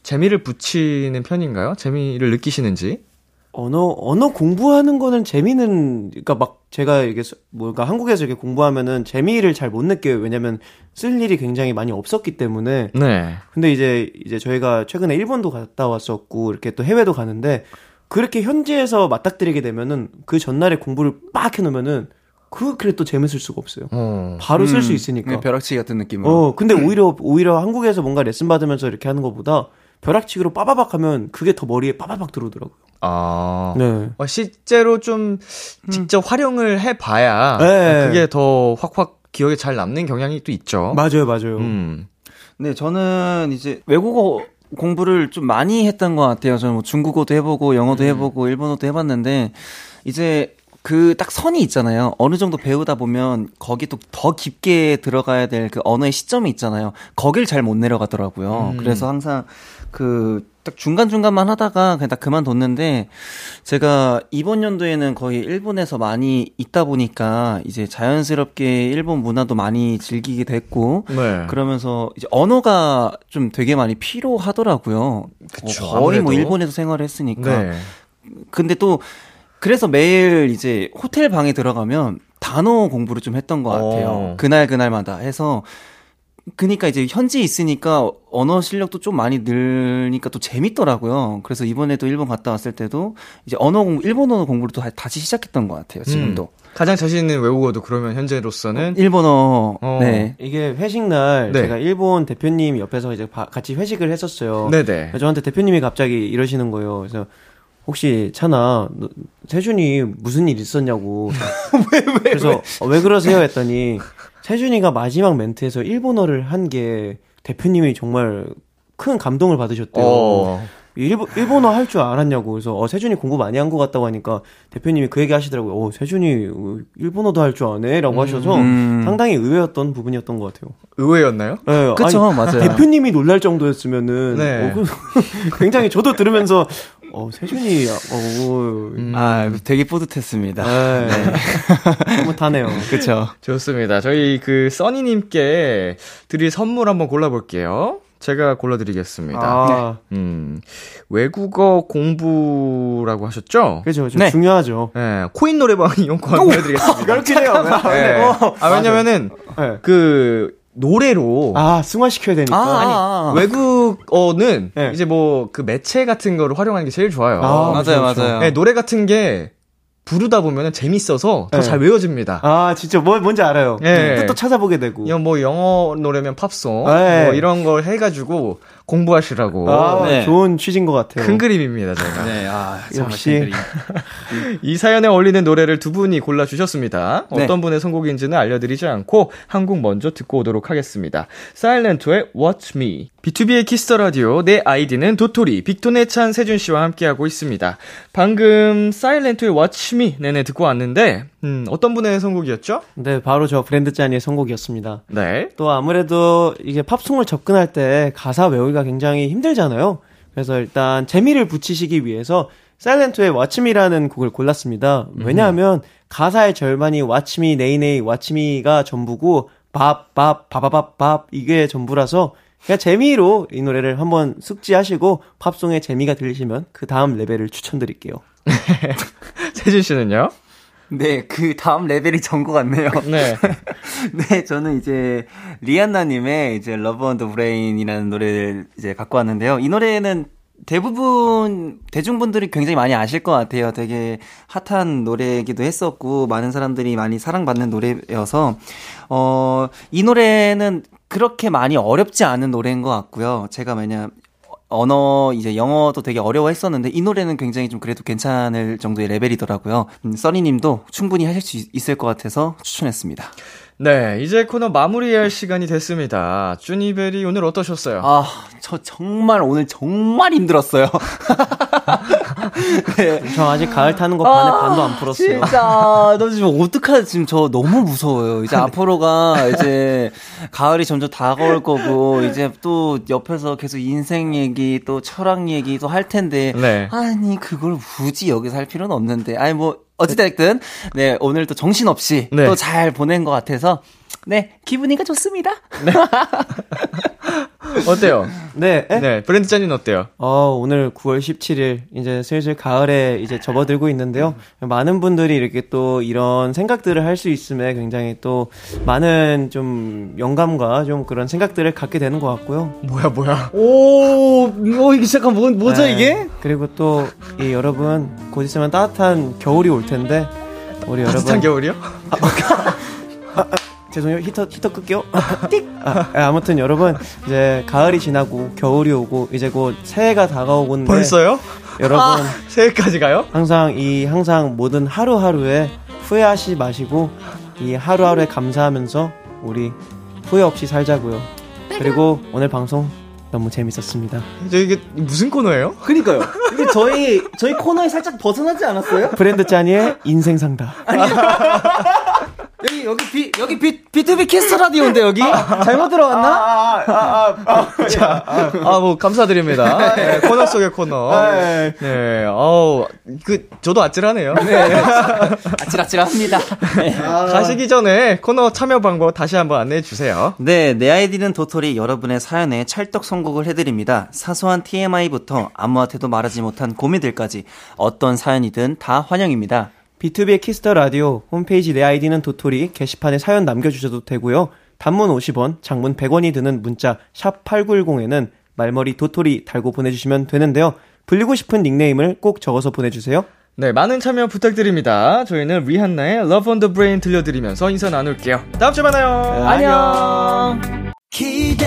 재미를 붙이는 편인가요? 재미를 느끼시는지? 언어, 언어 공부하는 거는 재미는, 그니까 막 제가 이게, 서- 뭐가 한국에서 이렇게 공부하면은 재미를 잘 못 느껴요. 왜냐면 쓸 일이 굉장히 많이 없었기 때문에. 네. 근데 이제, 이제 저희가 최근에 일본도 갔다 왔었고, 이렇게 또 해외도 가는데, 그렇게 현지에서 맞닥뜨리게 되면은 그 전날에 공부를 빡 해놓으면은 그 글에 또 재밌을 수가 없어요. 어. 바로 쓸수 음, 있으니까. 네, 벼락치기 같은 느낌으로. 어, 근데 오히려, 오히려 한국에서 뭔가 레슨 받으면서 이렇게 하는 것보다 벼락치기로 빠바박 하면 그게 더 머리에 빠바박 들어오더라고요. 아. 네. 어, 실제로 좀 직접 활용을 해봐야 네. 그게 더 확확 기억에 잘 남는 경향이 또 있죠. 맞아요, 맞아요. 음. 네, 저는 이제 외국어 공부를 좀 많이 했던 것 같아요. 저는 뭐 중국어도 해보고 영어도 해보고 일본어도 해봤는데 이제 그 딱 선이 있잖아요. 어느 정도 배우다 보면 거기 또 더 깊게 들어가야 될 그 언어의 시점이 있잖아요. 거길 잘 못 내려가더라고요. 그래서 항상 그 딱 중간 중간만 하다가 그냥 딱 그만뒀는데 제가 이번 연도에는 거의 일본에서 많이 있다 보니까 이제 자연스럽게 일본 문화도 많이 즐기게 됐고 네. 그러면서 이제 언어가 좀 되게 많이 필요하더라고요. 그쵸, 어, 거의 뭐 아무래도. 일본에서 생활을 했으니까. 네. 근데 또 그래서 매일 이제 호텔 방에 들어가면 단어 공부를 좀 했던 것 같아요. 어. 그날 그날마다 해서 그니까 이제 현지에 있으니까 언어 실력도 좀 많이 늘니까 또 재밌더라고요. 그래서 이번에도 일본 갔다 왔을 때도 이제 언어 공 일본어 공부를 또 다- 다시 시작했던 것 같아요. 지금도 가장 자신 있는 외국어도 그러면 현재로서는 일본어 어. 네. 이게 회식 날 네. 제가 일본 대표님 옆에서 이제 바- 같이 회식을 했었어요. 네네. 저한테 대표님이 갑자기 이러시는 거예요. 그래서 혹시 찬아, 너, 세준이 무슨 일 있었냐고. 왜, 왜, 그래서 어, 왜 그러세요 했더니 세준이가 마지막 멘트에서 일본어를 한 게 대표님이 정말 큰 감동을 받으셨대요. 어. 일본, 일본어 할 줄 알았냐고. 그래서, 어, 세준이 공부 많이 한 것 같다고 하니까, 대표님이 그 얘기 하시더라고요. 어, 세준이, 어, 일본어도 할 줄 아네? 라고 하셔서, 음. 상당히 의외였던 부분이었던 것 같아요. 의외였나요? 네, 그쵸, 아니, 맞아요. 대표님이 놀랄 정도였으면, 네. 어, 그, 굉장히 저도 들으면서, 어, 세준이, 어, 아, 되게 뿌듯했습니다. 네. 흐뭇하네요. 그쵸. 좋습니다. 저희 그 써니님께 드릴 선물 한번 골라볼게요. 제가 골라드리겠습니다. 아, 음, 외국어 공부라고 하셨죠? 그죠. 네. 중요하죠. 네, 코인 노래방 이용권 보내드리겠습니다. 그렇긴 해요. 네. 아, 왜냐면은, 네. 그, 노래로, 아, 승화시켜야 되니까. 아, 외국어는 네. 이제 뭐 그 매체 같은 거를 활용하는 게 제일 좋아요. 아, 맞아요, 그렇죠, 그렇죠. 맞아요. 네, 노래 같은 게 부르다 보면 재밌어서 더 네. 잘 외워집니다. 아, 진짜 뭐, 뭔지 알아요. 네. 뜻도 찾아보게 되고. 이거 뭐 영어 노래면 팝송, 네. 뭐 이런 걸 해가지고 공부하시라고. 아, 네. 좋은 취지인 것 같아요. 큰 그림입니다, 제가. 네, 아, 역시. 큰 그림. 이 사연에 어울리는 노래를 두 분이 골라주셨습니다. 네. 어떤 분의 선곡인지는 알려드리지 않고 한곡 먼저 듣고 오도록 하겠습니다. 사일렌트의 Watch Me. B2B의 키스터 라디오, 내 아이디는 도토리, 빅톤의 찬 세준 씨와 함께하고 있습니다. 방금 사일렌트의 Watch Me 내내 듣고 왔는데, 음, 어떤 분의 선곡이었죠? 네, 바로 저 브랜드 짠이의 선곡이었습니다. 네. 또 아무래도 이게 팝송을 접근할 때 가사 외우기가 굉장히 힘들잖아요. 그래서 일단 재미를 붙이시기 위해서 사일렌트의 왓츠미라는 곡을 골랐습니다. 왜냐하면 가사의 절반이 왓츠미, 네이네이, 왓츠미가 전부고 밥, 밥, 바바밥, 밥 이게 전부라서 그냥 재미로 이 노래를 한번 숙지하시고 팝송의 재미가 들리시면 그 다음 레벨을 추천드릴게요. 세준 씨는요? 네, 그 다음 레벨이 전 것 같네요. 네. 네, 저는 이제 리안나님의 이제 Love on the Brain이라는 노래를 이제 갖고 왔는데요. 이 노래는 대부분 대중분들이 굉장히 많이 아실 것 같아요. 되게 핫한 노래이기도 했었고 많은 사람들이 많이 사랑받는 노래여서 어, 이 노래는 그렇게 많이 어렵지 않은 노래인 것 같고요. 제가 왜냐 언어 이제 영어도 되게 어려워했었는데 이 노래는 굉장히 좀 그래도 괜찮을 정도의 레벨이더라고요. 음, 써니님도 충분히 하실 수 있- 있을 것 같아서 추천했습니다. 네, 이제 코너 마무리할 시간이 됐습니다. 쭈니베리 오늘 어떠셨어요? 아, 저 정말 오늘 정말 힘들었어요. 네. 저 아직 가을 타는 거 반에 반도 안 풀었어요. 진짜, 나 지금 어떡하지? 지금 저 너무 무서워요. 이제 앞으로가 이제 가을이 점점 다가올 거고, 이제 또 옆에서 계속 인생 얘기, 또 철학 얘기 또 할 텐데, 네. 아니, 그걸 굳이 여기서 할 필요는 없는데, 아니, 뭐, 어찌됐든, 네, 오늘 또 정신없이 네. 또잘 보낸 것 같아서, 네, 기분이가 좋습니다. 어때요? 네. 에? 네, 브랜드 짠이는 어때요? 어, 오늘 9월 17일, 이제 슬슬 가을에 이제 접어들고 있는데요. 많은 분들이 이렇게 또 이런 생각들을 할 수 있음에 굉장히 또 많은 좀 영감과 좀 그런 생각들을 갖게 되는 것 같고요. 뭐야, 뭐야. 오, 어, 이게 잠깐 뭐, 뭐죠, 네. 그리고 또, 이 여러분, 곧 있으면 따뜻한 겨울이 올 텐데, 우리 따뜻한 여러분 겨울이요? 죄송해요 히터 히터 끌게요. 띡. 아, 아, 아무튼 여러분 이제 가을이 지나고 겨울이 오고 이제 곧 새해가 다가오고 있는데 벌써요? 여러분 새해까지 가요? 항상 이 항상 모든 하루하루에 후회하지 마시고 이 하루하루에 감사하면서 우리 후회 없이 살자고요. 그리고 오늘 방송 너무 재밌었습니다. 저 이게 무슨 코너예요? 그니까요. 이게 저희 저희 코너에 살짝 벗어나지 않았어요? 브랜드 짜니의 인생 상담. 여기 여기 비 여기 비 BTOB Kiss the Radio인데 여기 잘못 들어왔나? 아, 뭐, 감사드립니다. 네, 코너 속의 코너. 네, 어우, 그, 저도 아찔하네요. 아찔아찔합니다. 가시기 전에 코너 참여 방법 다시 한번 안내해 주세요. 네, 내 아이디는 도토리 여러분의 사연에 찰떡 선곡을 해드립니다. 사소한 TMI부터 아무한테도 말하지 못한 고민들까지 어떤 사연이든 다 환영입니다. B2B의 키스터 라디오 홈페이지 내 아이디는 도토리 게시판에 사연 남겨주셔도 되고요. 단문 50원, 장문 100원이 드는 문자 샵 8910에는 말머리 도토리 달고 보내주시면 되는데요. 불리고 싶은 닉네임을 꼭 적어서 보내주세요. 네, 많은 참여 부탁드립니다. 저희는 리한나의 Love on the Brain 들려드리면서 인사 나눌게요. 다음 주에 만나요. 안녕! 기대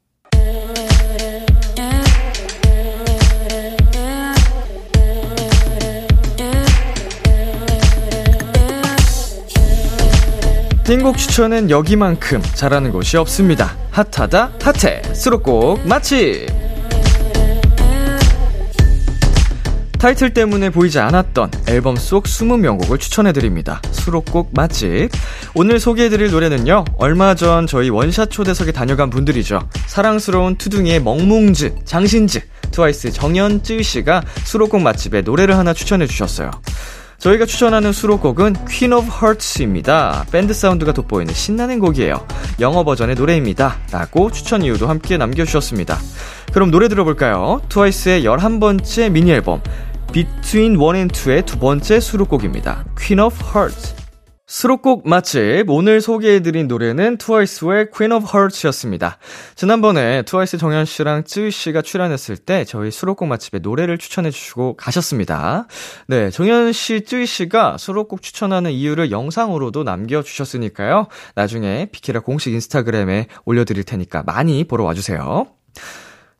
띵곡 추천은 여기만큼 잘하는 곳이 없습니다. 핫하다 핫해 수록곡 맛집 타이틀 때문에 보이지 않았던 앨범 속 20명곡을 추천해드립니다. 수록곡 맛집. 오늘 소개해드릴 노래는요, 얼마 전 저희 원샷 초대석에 다녀간 분들이죠. 사랑스러운 투둥이의 멍뭉즈, 장신즈, 트와이스 정연쯔 씨가 수록곡 맛집에 노래를 하나 추천해주셨어요. 저희가 추천하는 수록곡은 Queen of Hearts입니다. 밴드 사운드가 돋보이는 신나는 곡이에요. 영어 버전의 노래입니다. 라고 추천 이유도 함께 남겨주셨습니다. 그럼 노래 들어볼까요? 트와이스의 11번째 미니 앨범 Between 1 and 2의 두 번째 수록곡입니다. Queen of Hearts. 수록곡 맛집 오늘 소개해드린 노래는 트와이스의 Queen of Hearts였습니다. 지난번에 트와이스 정현 씨랑 쯔위 씨가 출연했을 때 저희 수록곡 맛집의 노래를 추천해주시고 가셨습니다. 네, 정현 씨, 쯔위 씨가 수록곡 추천하는 이유를 영상으로도 남겨주셨으니까요. 나중에 비키라 공식 인스타그램에 올려드릴 테니까 많이 보러 와주세요.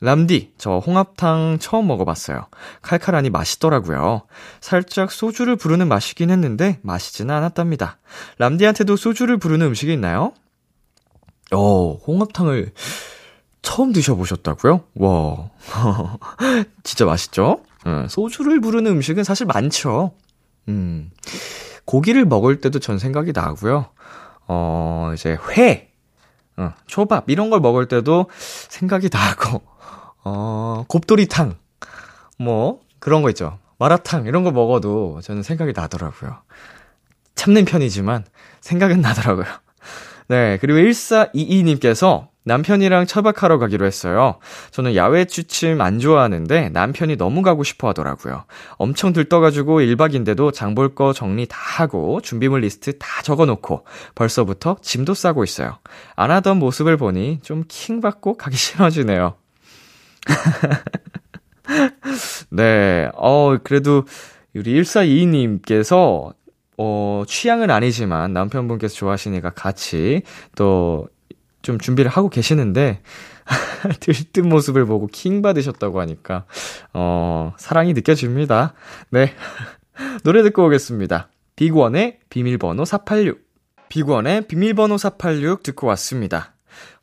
람디, 저 홍합탕 처음 먹어봤어요. 칼칼하니 맛있더라고요. 살짝 소주를 부르는 맛이긴 했는데 마시지는 않았답니다. 람디한테도 소주를 부르는 음식이 있나요? 어, 홍합탕을 처음 드셔보셨다고요? 와, 진짜 맛있죠? 음, 소주를 부르는 음식은 사실 많죠. 음, 고기를 먹을 때도 전 생각이 나고요. 어, 이제 회, 어, 초밥 이런 걸 먹을 때도 생각이 나고 어, 곱돌이탕, 뭐, 그런 거 있죠. 마라탕, 이런 거 먹어도 저는 생각이 나더라고요. 참는 편이지만, 생각은 나더라고요. 네, 그리고 1422님께서 남편이랑 차박하러 가기로 했어요. 저는 야외 취침 안 좋아하는데 남편이 너무 가고 싶어 하더라고요. 엄청 들떠가지고 1박인데도 장 볼 거 정리 다 하고 준비물 리스트 다 적어 놓고 벌써부터 짐도 싸고 있어요. 안 하던 모습을 보니 좀 킹받고 가기 싫어지네요. 네, 어, 어, 그래도 우리 1422님께서 어, 취향은 아니지만 남편분께서 좋아하시니까 같이 또 좀 준비를 하고 계시는데 들뜬 모습을 보고 킹 받으셨다고 하니까 어, 사랑이 느껴집니다. 네. 노래 듣고 오겠습니다. 빅원의 비밀번호 486. 빅원의 비밀번호 486 듣고 왔습니다.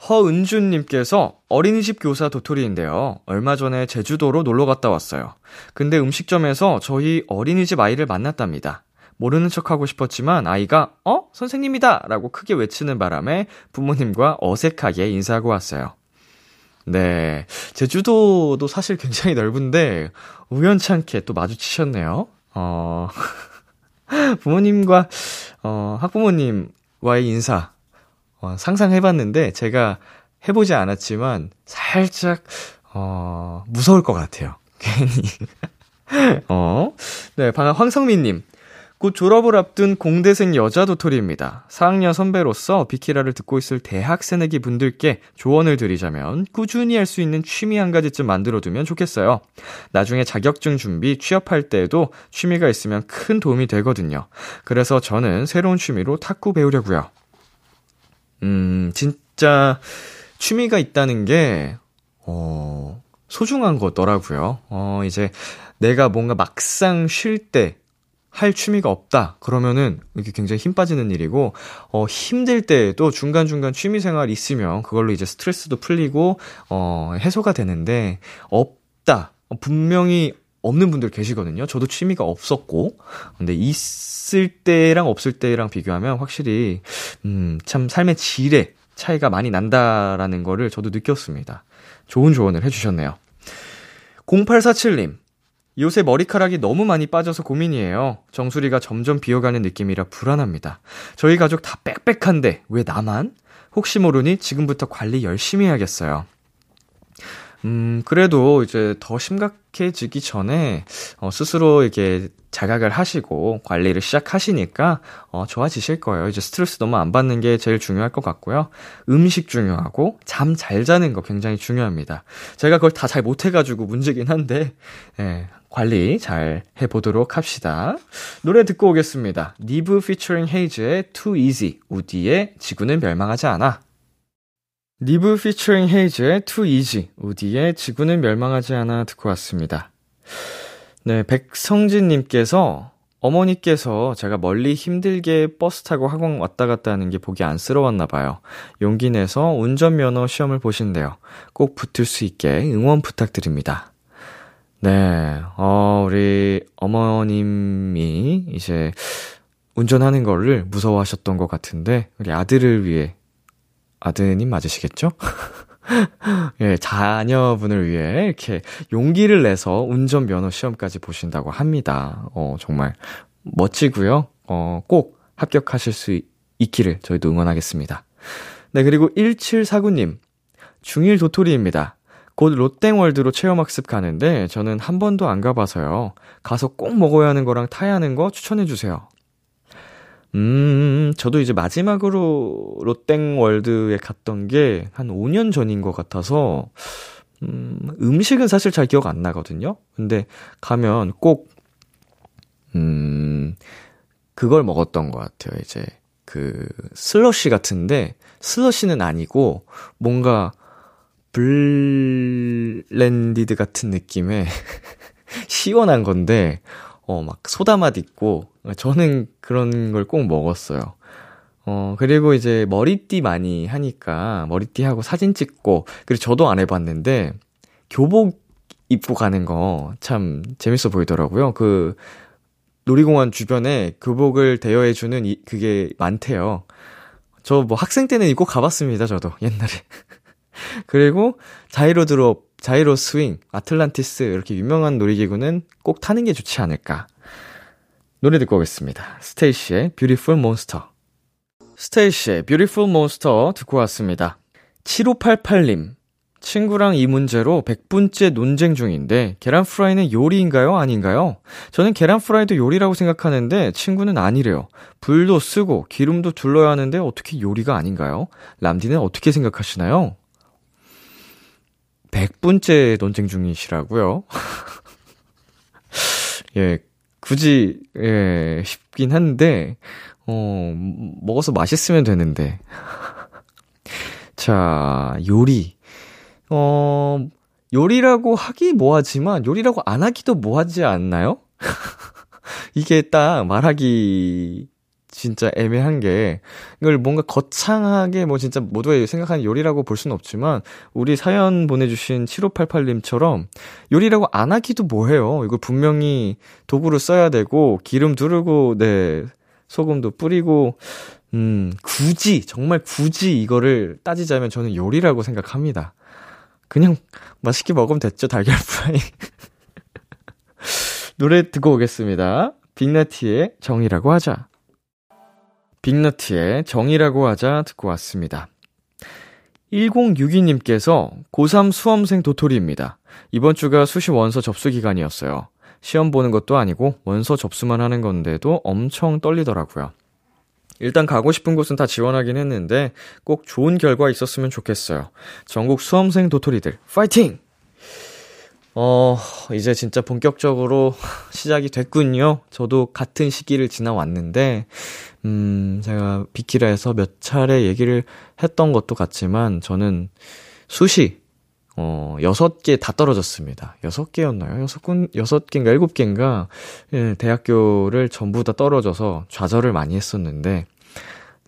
허은주님께서 어린이집 교사 도토리인데요. 얼마 전에 제주도로 놀러 갔다 왔어요. 근데 음식점에서 저희 어린이집 아이를 만났답니다. 모르는 척 하고 싶었지만 아이가, 어? 선생님이다! 라고 크게 외치는 바람에 부모님과 어색하게 인사하고 왔어요. 네. 제주도도 사실 굉장히 넓은데, 우연찮게 또 마주치셨네요. 어, 부모님과, 어, 학부모님과의 인사, 어, 상상해봤는데, 제가 해보지 않았지만, 살짝, 어, 무서울 것 같아요. 괜히. 어, 네, 방금 황성민님. 곧 졸업을 앞둔 공대생 여자 도토리입니다. 4학년 선배로서 비키라를 듣고 있을 대학 새내기 분들께 조언을 드리자면 꾸준히 할 수 있는 취미 한 가지쯤 만들어두면 좋겠어요. 나중에 자격증 준비, 취업할 때에도 취미가 있으면 큰 도움이 되거든요. 그래서 저는 새로운 취미로 탁구 배우려고요. 음, 진짜 취미가 있다는 게, 어, 소중한 거더라고요. 어, 이제 내가 뭔가 막상 쉴 때 할 취미가 없다. 그러면은 이게 굉장히 힘 빠지는 일이고 어 힘들 때에도 중간중간 취미 생활 있으면 그걸로 이제 스트레스도 풀리고 어 해소가 되는데 없다. 분명히 없는 분들 계시거든요. 저도 취미가 없었고 근데 있을 때랑 없을 때랑 비교하면 확실히 음 참 삶의 질에 차이가 많이 난다라는 거를 저도 느꼈습니다. 좋은 조언을 해 주셨네요. 0847님 요새 머리카락이 너무 많이 빠져서 고민이에요. 정수리가 점점 비어가는 느낌이라 불안합니다. 저희 가족 다 빽빽한데 왜 나만? 혹시 모르니 지금부터 관리 열심히 해야겠어요. 음, 그래도 이제 더 심각해지기 전에, 어, 스스로 이렇게 자각을 하시고 관리를 시작하시니까, 어, 좋아지실 거예요. 이제 스트레스 너무 안 받는 게 제일 중요할 것 같고요. 음식 중요하고, 잠 잘 자는 거 굉장히 중요합니다. 제가 그걸 다 잘 못해가지고 문제긴 한데, 예, 관리 잘 해보도록 합시다. 노래 듣고 오겠습니다. 니브 피처링 헤이즈의 Too Easy, 우디의 지구는 멸망하지 않아. 니브 피처링 헤이즈의 Too Easy, 우디의 지구는 멸망하지 않아 듣고 왔습니다. 네, 백성진님께서 어머니께서 제가 멀리 힘들게 버스 타고 학원 왔다 갔다 하는 게 보기 안쓰러웠나 봐요. 용기 내서 운전면허 시험을 보신대요. 꼭 붙을 수 있게 응원 부탁드립니다. 네, 어, 우리 어머님이 이제 운전하는 거를 무서워하셨던 것 같은데, 우리 아들을 위해, 아드님 맞으시겠죠? 예, 자녀분을 위해 이렇게 용기를 내서 운전면허 시험까지 보신다고 합니다. 어, 정말 멋지고요. 어, 꼭 합격하실 수 있기를 저희도 응원하겠습니다. 네, 그리고 1749님. 중1 도토리입니다. 곧 롯땡월드로 체험학습 가는데 저는 한 번도 안 가봐서요. 가서 꼭 먹어야 하는 거랑 타야 하는 거 추천해주세요. 음, 저도 이제 마지막으로 롯땡월드에 갔던 게 한 5년 전인 것 같아서, 음, 음식은 사실 잘 기억 안 나거든요? 근데 가면 꼭, 음, 그걸 먹었던 것 같아요. 이제 그 슬러시 같은데, 슬러시는 아니고, 뭔가, blended 같은 느낌의 시원한 건데, 어, 막 소다 맛 있고, 저는 그런 걸 꼭 먹었어요. 어, 그리고 이제 머리띠 많이 하니까, 머리띠 하고 사진 찍고, 그리고 저도 안 해봤는데, 교복 입고 가는 거 참 재밌어 보이더라고요. 그, 놀이공원 주변에 교복을 대여해주는 이, 그게 많대요. 저 뭐 학생 때는 입고 가봤습니다, 저도, 옛날에. 그리고 자이로 드롭, 자이로 스윙, 아틀란티스 이렇게 유명한 놀이기구는 꼭 타는 게 좋지 않을까. 노래 듣고 오겠습니다. STAYC의 Beautiful Monster. STAYC의 Beautiful Monster 듣고 왔습니다. 7588님. 친구랑 이 문제로 100분째 논쟁 중인데 계란 프라이는 요리인가요? 아닌가요? 저는 계란 프라이도 요리라고 생각하는데 친구는 아니래요. 불도 쓰고 기름도 둘러야 하는데 어떻게 요리가 아닌가요? 람디는 어떻게 생각하시나요? 100분째 논쟁 중이시라고요? 예, 굳이, 예, 쉽긴 한데, 어, 먹어서 맛있으면 되는데. 자, 요리. 어, 요리라고 하기 뭐하지만, 요리라고 안 하기도 뭐하지 않나요? 이게 딱 말하기 진짜 애매한 게 이걸 뭔가 거창하게 뭐 진짜 모두가 생각하는 요리라고 볼 수는 없지만 우리 사연 보내주신 7588님처럼 요리라고 안 하기도 뭐해요. 이걸 분명히 도구를 써야 되고 기름 두르고 네 소금도 뿌리고 음 굳이 정말 굳이 이거를 따지자면 저는 요리라고 생각합니다. 그냥 맛있게 먹으면 됐죠 달걀 프라이. 노래 듣고 오겠습니다. 빅나티의 정이라고 하자. 빅너티의 정이라고 하자 듣고 왔습니다. 1062님께서 고3 수험생 도토리입니다. 이번 주가 수시 원서 접수 기간이었어요. 시험 보는 것도 아니고 원서 접수만 하는 건데도 엄청 떨리더라고요. 일단 가고 싶은 곳은 다 지원하긴 했는데 꼭 좋은 결과 있었으면 좋겠어요. 전국 수험생 도토리들 파이팅! 어, 이제 진짜 본격적으로 시작이 됐군요. 저도 같은 시기를 지나왔는데, 음, 제가 비키라에서 몇 차례 얘기를 했던 것도 같지만, 저는 수시, 어, 여섯 개 다 떨어졌습니다. 여섯 개였나요? 여섯 군, 여섯 개인가 일곱 개인가, 예, 대학교를 전부 다 떨어져서 좌절을 많이 했었는데,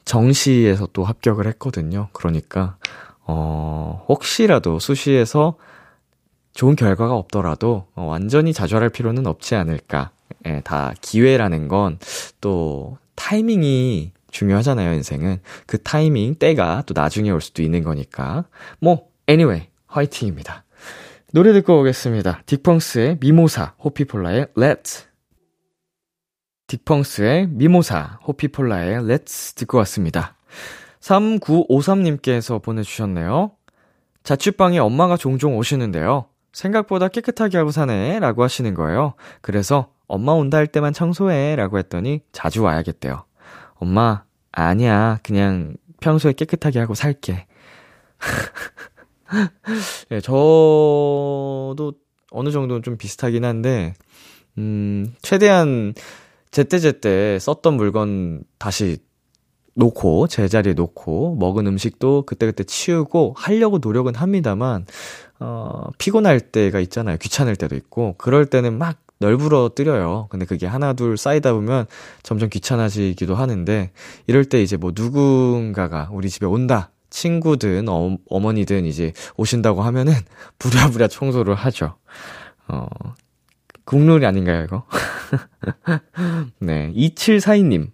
정시에서 또 합격을 했거든요. 그러니까, 어, 혹시라도 수시에서 좋은 결과가 없더라도 어, 완전히 좌절할 필요는 없지 않을까. 예, 다 기회라는 건 또 타이밍이 중요하잖아요, 인생은. 그 타이밍, 때가 또 나중에 올 수도 있는 거니까. 뭐, anyway, 화이팅입니다. 노래 듣고 오겠습니다. 딕펑스의 미모사, 호피폴라의 Let's. 딕펑스의 미모사, 호피폴라의 Let's 듣고 왔습니다. 3953님께서 보내주셨네요. 자취방에 엄마가 종종 오시는데요. 생각보다 깨끗하게 하고 사네 라고 하시는 거예요. 그래서 엄마 온다 할 때만 청소해 라고 했더니 자주 와야겠대요. 엄마, 아니야. 그냥 평소에 깨끗하게 하고 살게. 예, 저도 어느 정도는 좀 비슷하긴 한데, 음, 최대한 제때제때 썼던 물건 다시 놓고, 제자리에 놓고, 먹은 음식도 그때그때 치우고 하려고 노력은 합니다만, 어, 피곤할 때가 있잖아요. 귀찮을 때도 있고, 그럴 때는 막 널브러 뜨려요. 근데 그게 하나, 둘 쌓이다 보면 점점 귀찮아지기도 하는데, 이럴 때 이제 뭐 누군가가 우리 집에 온다. 친구든 어, 어머니든 이제 오신다고 하면은 부랴부랴 청소를 하죠. 어, 국룰이 아닌가요, 이거? 네. 2742님.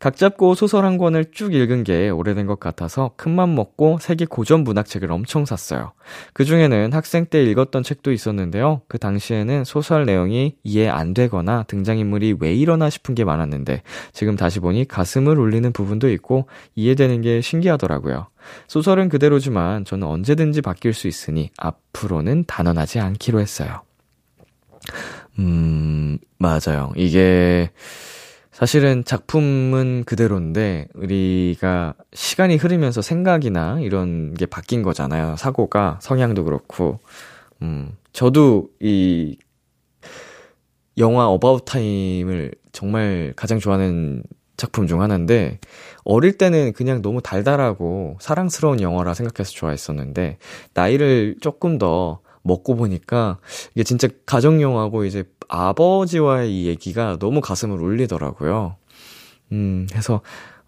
각 잡고 소설 한 권을 쭉 읽은 게 오래된 것 같아서 큰맘 먹고 세계 고전 문학책을 엄청 샀어요. 그 중에는 학생 때 읽었던 책도 있었는데요. 그 당시에는 소설 내용이 이해 안 되거나 등장인물이 왜 이러나 싶은 게 많았는데 지금 다시 보니 가슴을 울리는 부분도 있고 이해되는 게 신기하더라고요. 소설은 그대로지만 저는 언제든지 바뀔 수 있으니 앞으로는 단언하지 않기로 했어요. 음, 맞아요. 이게, 사실은 작품은 그대로인데 우리가 시간이 흐르면서 생각이나 이런 게 바뀐 거잖아요. 사고가 성향도 그렇고. 음, 저도 이 영화 About Time을 정말 가장 좋아하는 작품 중 하나인데 어릴 때는 그냥 너무 달달하고 사랑스러운 영화라 생각해서 좋아했었는데 나이를 조금 더 먹고 보니까 이게 진짜 가정 영화고 이제 아버지와의 이 얘기가 너무 가슴을 울리더라고요. 음, 해서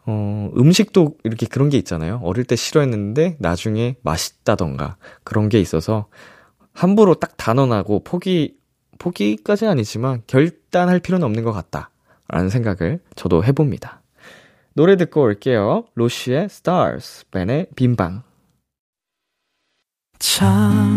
어, 음식도 이렇게 그런 게 있잖아요. 어릴 때 싫어했는데 나중에 맛있다던가 그런 게 있어서 함부로 딱 단언하고 포기 포기까지는 아니지만 결단할 필요는 없는 것 같다. 라는 생각을 저도 해봅니다. 노래 듣고 올게요. 로시의 Stars, 벤의 빈방. 참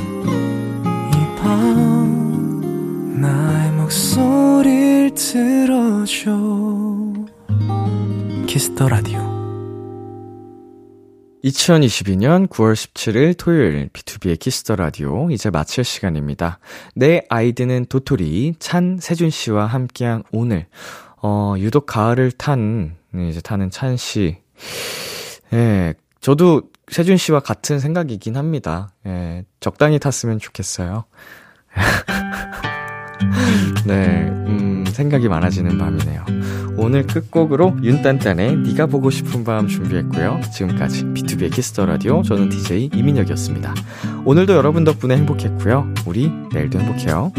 나의 목소리를 들어줘 Kiss the Radio 2022년 9월 17일 토요일 B2B의 키스터 라디오 이제 마칠 시간입니다. 내 아이디는 도토리 찬 세준 씨와 함께한 오늘 어 유독 가을을 탄 네, 이제 타는 찬 씨. 예. 저도 세준 씨와 같은 생각이긴 합니다. 예. 적당히 탔으면 좋겠어요. 네, 음, 생각이 많아지는 밤이네요. 오늘 끝곡으로 윤딴딴의 네가 보고 싶은 밤 준비했고요. 지금까지 B2B의 키스터 라디오 저는 DJ 이민혁이었습니다. 오늘도 여러분 덕분에 행복했고요. 우리 내일도 행복해요.